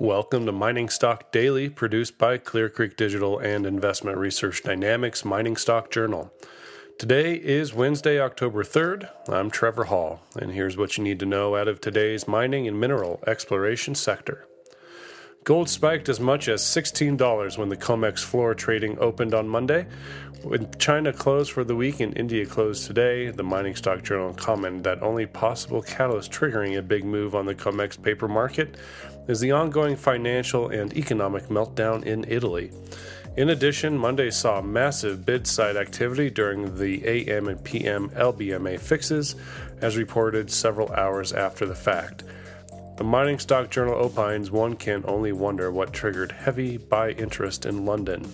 Welcome to Mining Stock Daily, produced by Clear Creek Digital and Investment Research Dynamics Mining Stock Journal. Today is Wednesday, October 3rd. I'm Trevor Hall, and here's what you need to know out of today's mining and mineral exploration sector. Gold spiked as much as $16 when the COMEX floor trading opened on Monday. When China closed for the week and India closed today, the Mining Stock Journal commented that only possible catalyst triggering a big move on the COMEX paper market is the ongoing financial and economic meltdown in Italy. In addition, Monday saw massive bid side activity during the AM and PM LBMA fixes, as reported several hours after the fact. The Mining Stock Journal opines one can only wonder what triggered heavy buy interest in London.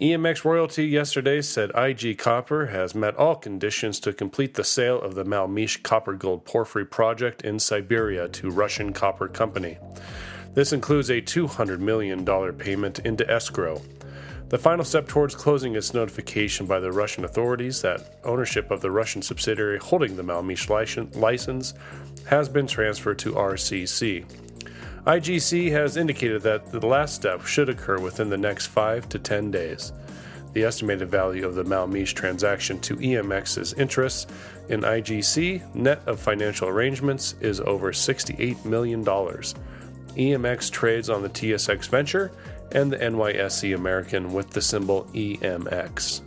EMX Royalty yesterday said IG Copper has met all conditions to complete the sale of the Malmyzh copper gold porphyry project in Siberia to Russian Copper Company. This includes a $200 million payment into escrow. The final step towards closing is notification by the Russian authorities that ownership of the Russian subsidiary holding the Malmyzh license has been transferred to RCC. IGC has indicated that the last step should occur within the next 5 to 10 days. The estimated value of the Malmyzh transaction to EMX's interests in IGC, net of financial arrangements, is over $68 million. EMX trades on the TSX Venture and the NYSE American with the symbol EMX.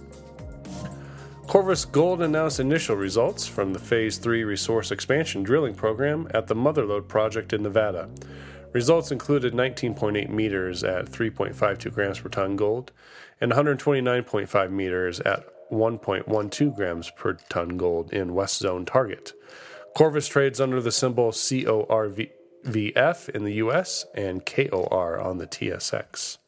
Corvus Gold announced initial results from the Phase 3 resource expansion drilling program at the Motherlode project in Nevada. Results included 19.8 meters at 3.52 grams per ton gold and 129.5 meters at 1.12 grams per ton gold in West Zone target. Corvus trades under the symbol CORVF in the US and KOR on the TSX.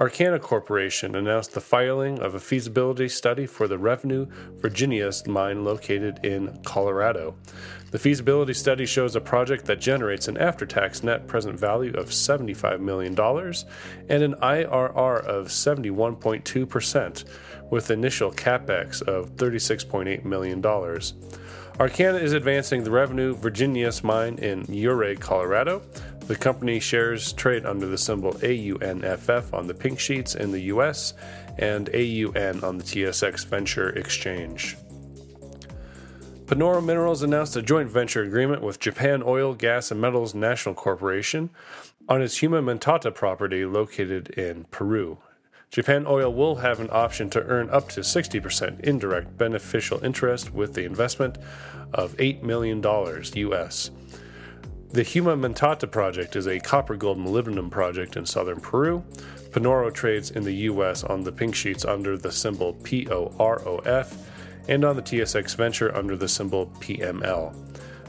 Aurcana Corporation announced the filing of a feasibility study for the Revenue Virginius mine located in Colorado. The feasibility study shows a project that generates an after tax net present value of $75 million and an IRR of 71.2%, with initial capex of $36.8 million. Aurcana is advancing the Revenue Virginius mine in Ouray, Colorado, the company shares trade under the symbol AUNFF on the pink sheets in the US and AUN on the TSX Venture Exchange. Panoro Minerals announced a joint venture agreement with Japan Oil, Gas, and Metals National Corporation on its Humamantata property located in Peru. Japan Oil will have an option to earn up to 60% indirect beneficial interest with the investment of $8 million US. The Humamantata project is a copper gold molybdenum project in southern Peru. Panoro trades in the US on the pink sheets under the symbol POROF and on the TSX Venture under the symbol PML.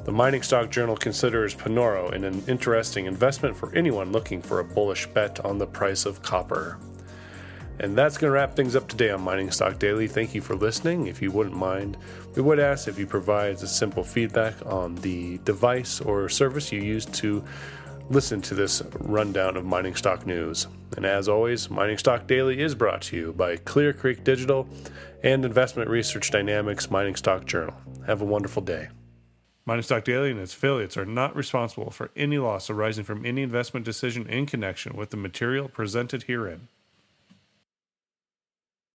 The Mining Stock Journal considers Panoro an interesting investment for anyone looking for a bullish bet on the price of copper. And that's going to wrap things up today on Mining Stock Daily. Thank you for listening. If you wouldn't mind, we would ask if you provide a simple feedback on the device or service you use to listen to this rundown of mining stock news. And as always, Mining Stock Daily is brought to you by Clear Creek Digital and Investment Research Dynamics Mining Stock Journal. Have a wonderful day. Mining Stock Daily and its affiliates are not responsible for any loss arising from any investment decision in connection with the material presented herein.